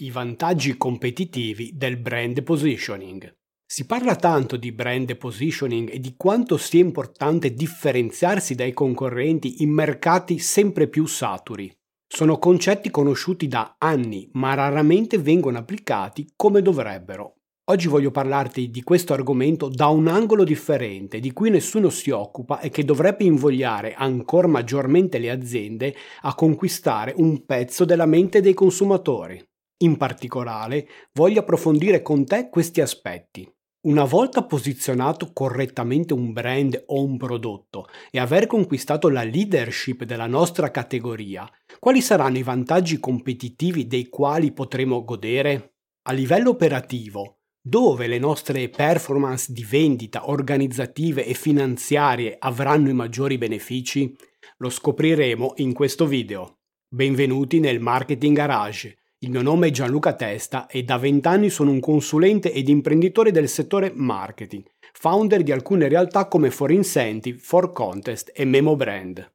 I vantaggi competitivi del brand positioning. Si parla tanto di brand positioning e di quanto sia importante differenziarsi dai concorrenti in mercati sempre più saturi. Sono concetti conosciuti da anni, ma raramente vengono applicati come dovrebbero. Oggi voglio parlarti di questo argomento da un angolo differente, di cui nessuno si occupa e che dovrebbe invogliare ancora maggiormente le aziende a conquistare un pezzo della mente dei consumatori. In particolare, voglio approfondire con te questi aspetti. Una volta posizionato correttamente un brand o un prodotto e aver conquistato la leadership della nostra categoria, quali saranno i vantaggi competitivi dei quali potremo godere? A livello operativo, dove le nostre performance di vendita organizzative e finanziarie avranno i maggiori benefici? Lo scopriremo in questo video. Benvenuti nel Marketing Garage il mio nome è Gianluca Testa e da vent'anni sono un consulente ed imprenditore del settore marketing, founder di alcune realtà come For Incentive, For Contest e Memo Brand.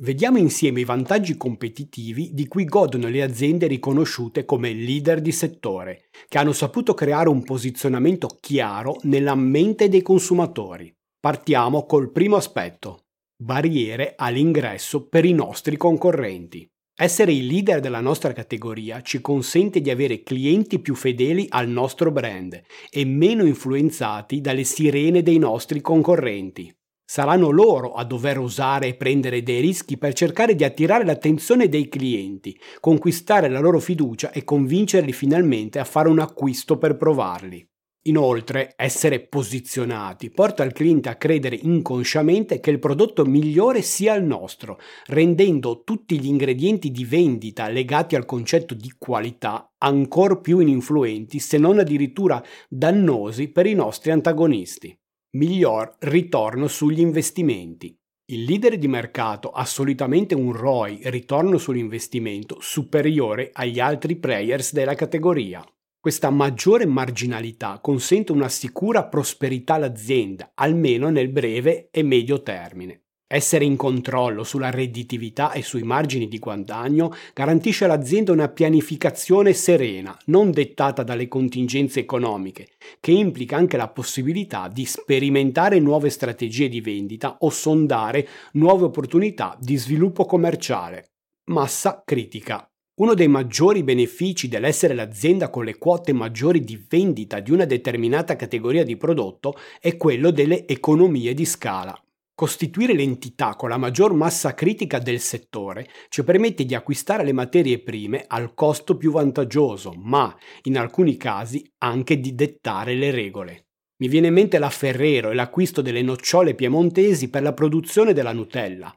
Vediamo insieme i vantaggi competitivi di cui godono le aziende riconosciute come leader di settore, che hanno saputo creare un posizionamento chiaro nella mente dei consumatori. Partiamo col primo aspetto, barriere all'ingresso per i nostri concorrenti. Essere il leader della nostra categoria ci consente di avere clienti più fedeli al nostro brand e meno influenzati dalle sirene dei nostri concorrenti. Saranno loro a dover osare e prendere dei rischi per cercare di attirare l'attenzione dei clienti, conquistare la loro fiducia e convincerli finalmente a fare un acquisto per provarli. Inoltre, essere posizionati porta il cliente a credere inconsciamente che il prodotto migliore sia il nostro, rendendo tutti gli ingredienti di vendita legati al concetto di qualità ancora più ininfluenti, se non addirittura dannosi per i nostri antagonisti. Miglior ritorno sugli investimenti. Il leader di mercato ha solitamente un ROI, ritorno sull'investimento, superiore agli altri players della categoria. Questa maggiore marginalità consente una sicura prosperità all'azienda, almeno nel breve e medio termine. Essere in controllo sulla redditività e sui margini di guadagno garantisce all'azienda una pianificazione serena, non dettata dalle contingenze economiche, che implica anche la possibilità di sperimentare nuove strategie di vendita o sondare nuove opportunità di sviluppo commerciale. Massa critica. Uno dei maggiori benefici dell'essere l'azienda con le quote maggiori di vendita di una determinata categoria di prodotto è quello delle economie di scala. Costituire l'entità con la maggior massa critica del settore ci permette di acquistare le materie prime al costo più vantaggioso, ma in alcuni casi anche di dettare le regole. Mi viene in mente la Ferrero e l'acquisto delle nocciole piemontesi per la produzione della Nutella,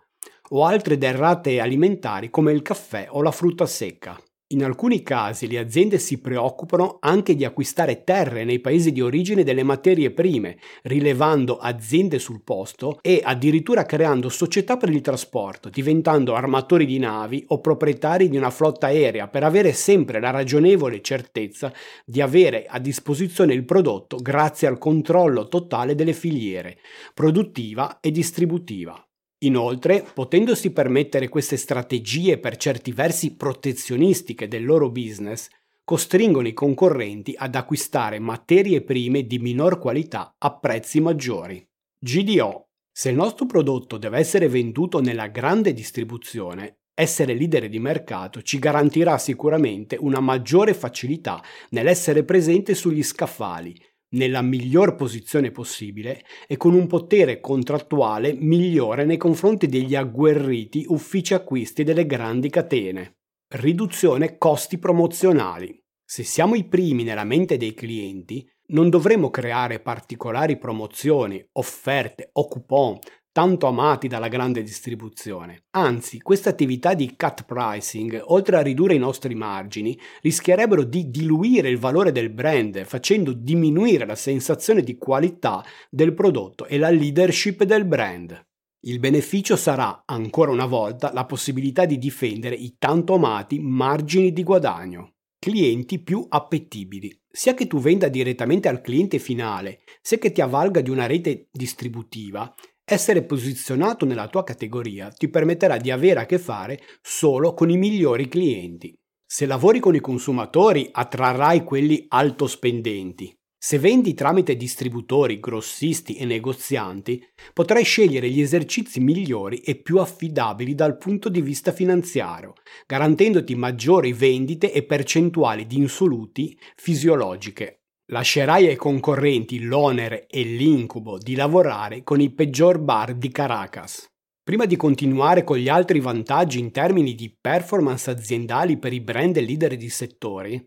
o altre derrate alimentari come il caffè o la frutta secca. In alcuni casi le aziende si preoccupano anche di acquistare terre nei paesi di origine delle materie prime, rilevando aziende sul posto e addirittura creando società per il trasporto, diventando armatori di navi o proprietari di una flotta aerea per avere sempre la ragionevole certezza di avere a disposizione il prodotto grazie al controllo totale delle filiere, produttiva e distributiva. Inoltre, potendosi permettere queste strategie per certi versi protezionistiche del loro business, costringono i concorrenti ad acquistare materie prime di minor qualità a prezzi maggiori. GDO. Se il nostro prodotto deve essere venduto nella grande distribuzione, essere leader di mercato ci garantirà sicuramente una maggiore facilità nell'essere presente sugli scaffali, nella miglior posizione possibile e con un potere contrattuale migliore nei confronti degli agguerriti uffici acquisti delle grandi catene. Riduzione costi promozionali. Se siamo i primi nella mente dei clienti, non dovremo creare particolari promozioni, offerte o coupon tanto amati dalla grande distribuzione. Anzi, queste attività di cut pricing, oltre a ridurre i nostri margini, rischierebbero di diluire il valore del brand, facendo diminuire la sensazione di qualità del prodotto e la leadership del brand. Il beneficio sarà, ancora una volta, la possibilità di difendere i tanto amati margini di guadagno. Clienti più appetibili. Sia che tu venda direttamente al cliente finale, sia che ti avvalga di una rete distributiva, Essere posizionato nella tua categoria ti permetterà di avere a che fare solo con i migliori clienti. Se lavori con i consumatori attrarrai quelli alto spendenti. Se vendi tramite distributori, grossisti e negozianti, potrai scegliere gli esercizi migliori e più affidabili dal punto di vista finanziario, garantendoti maggiori vendite e percentuali di insoluti fisiologiche lascerai ai concorrenti l'onere e l'incubo di lavorare con i peggior bar di Caracas. Prima di continuare con gli altri vantaggi in termini di performance aziendali per i brand e leader di settori,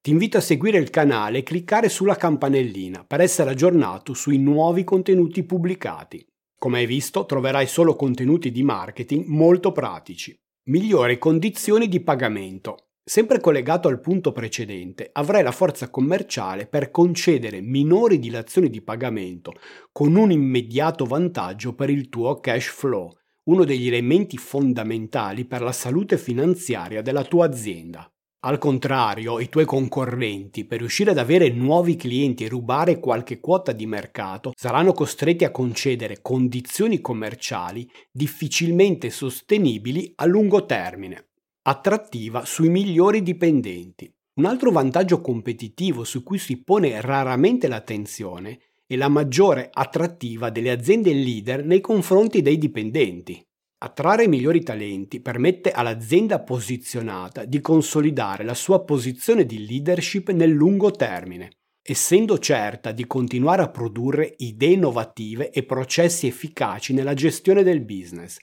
ti invito a seguire il canale e cliccare sulla campanellina per essere aggiornato sui nuovi contenuti pubblicati. Come hai visto, troverai solo contenuti di marketing molto pratici. Migliori condizioni di pagamento, Sempre collegato al punto precedente, avrai la forza commerciale per concedere minori dilazioni di pagamento con un immediato vantaggio per il tuo cash flow, uno degli elementi fondamentali per la salute finanziaria della tua azienda. Al contrario, i tuoi concorrenti, per riuscire ad avere nuovi clienti e rubare qualche quota di mercato, saranno costretti a concedere condizioni commerciali difficilmente sostenibili a lungo termine attrattiva sui migliori dipendenti. Un altro vantaggio competitivo su cui si pone raramente l'attenzione è la maggiore attrattiva delle aziende leader nei confronti dei dipendenti. Attrarre i migliori talenti permette all'azienda posizionata di consolidare la sua posizione di leadership nel lungo termine, essendo certa di continuare a produrre idee innovative e processi efficaci nella gestione del business,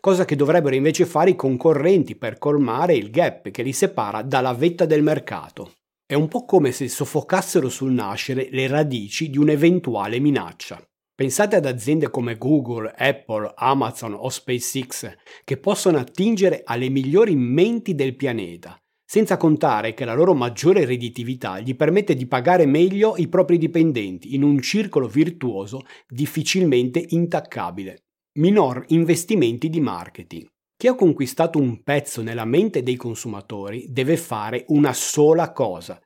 cosa che dovrebbero invece fare i concorrenti per colmare il gap che li separa dalla vetta del mercato. È un po' come se soffocassero sul nascere le radici di un'eventuale minaccia. Pensate ad aziende come Google, Apple, Amazon o SpaceX che possono attingere alle migliori menti del pianeta, senza contare che la loro maggiore redditività gli permette di pagare meglio i propri dipendenti in un circolo virtuoso difficilmente intaccabile minor investimenti di marketing. Chi ha conquistato un pezzo nella mente dei consumatori deve fare una sola cosa,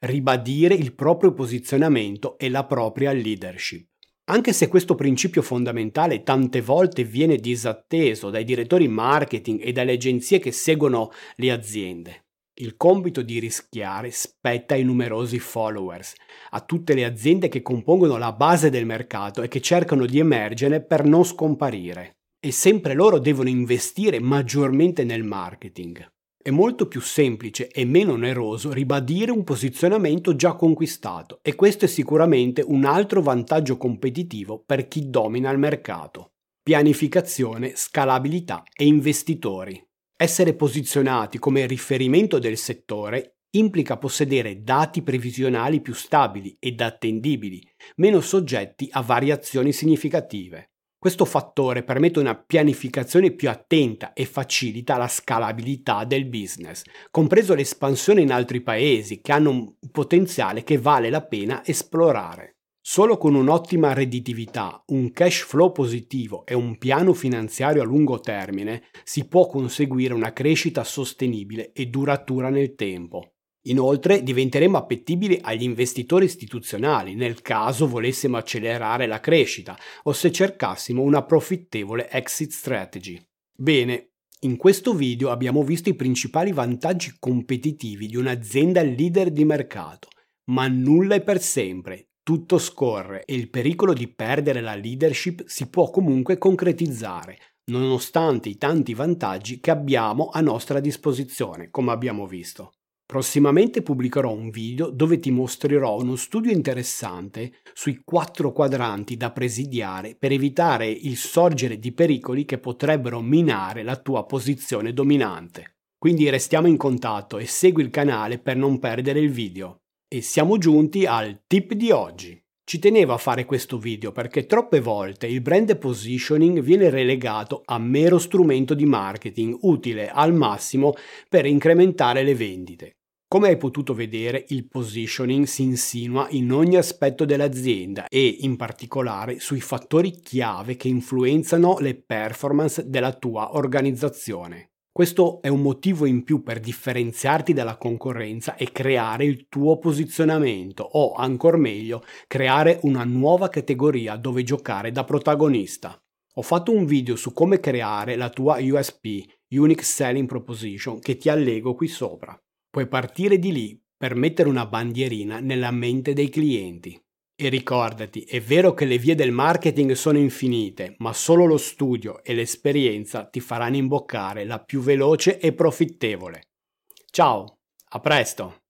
ribadire il proprio posizionamento e la propria leadership. Anche se questo principio fondamentale tante volte viene disatteso dai direttori marketing e dalle agenzie che seguono le aziende. Il compito di rischiare spetta ai numerosi followers, a tutte le aziende che compongono la base del mercato e che cercano di emergere per non scomparire. E sempre loro devono investire maggiormente nel marketing. È molto più semplice e meno oneroso ribadire un posizionamento già conquistato e questo è sicuramente un altro vantaggio competitivo per chi domina il mercato. Pianificazione, scalabilità e investitori. Essere posizionati come riferimento del settore implica possedere dati previsionali più stabili ed attendibili, meno soggetti a variazioni significative. Questo fattore permette una pianificazione più attenta e facilita la scalabilità del business, compreso l'espansione in altri paesi che hanno un potenziale che vale la pena esplorare. Solo con un'ottima redditività, un cash flow positivo e un piano finanziario a lungo termine si può conseguire una crescita sostenibile e duratura nel tempo. Inoltre diventeremo appetibili agli investitori istituzionali nel caso volessimo accelerare la crescita o se cercassimo una profittevole exit strategy. Bene, in questo video abbiamo visto i principali vantaggi competitivi di un'azienda leader di mercato, ma nulla è per sempre, tutto scorre e il pericolo di perdere la leadership si può comunque concretizzare, nonostante i tanti vantaggi che abbiamo a nostra disposizione, come abbiamo visto. Prossimamente pubblicherò un video dove ti mostrerò uno studio interessante sui quattro quadranti da presidiare per evitare il sorgere di pericoli che potrebbero minare la tua posizione dominante. Quindi restiamo in contatto e segui il canale per non perdere il video. E siamo giunti al tip di oggi. Ci tenevo a fare questo video perché troppe volte il brand positioning viene relegato a mero strumento di marketing utile al massimo per incrementare le vendite. Come hai potuto vedere, il positioning si insinua in ogni aspetto dell'azienda e in particolare sui fattori chiave che influenzano le performance della tua organizzazione. Questo è un motivo in più per differenziarti dalla concorrenza e creare il tuo posizionamento o, ancora meglio, creare una nuova categoria dove giocare da protagonista. Ho fatto un video su come creare la tua USP, Unique Selling Proposition, che ti allego qui sopra. Puoi partire di lì per mettere una bandierina nella mente dei clienti. E ricordati, è vero che le vie del marketing sono infinite, ma solo lo studio e l'esperienza ti faranno imboccare la più veloce e profittevole. Ciao, a presto!